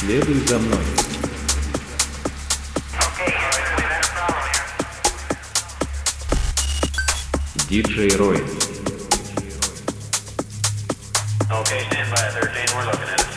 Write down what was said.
Следуй за мной. Диджей Рой. Okay, stand by 13. We're looking at it.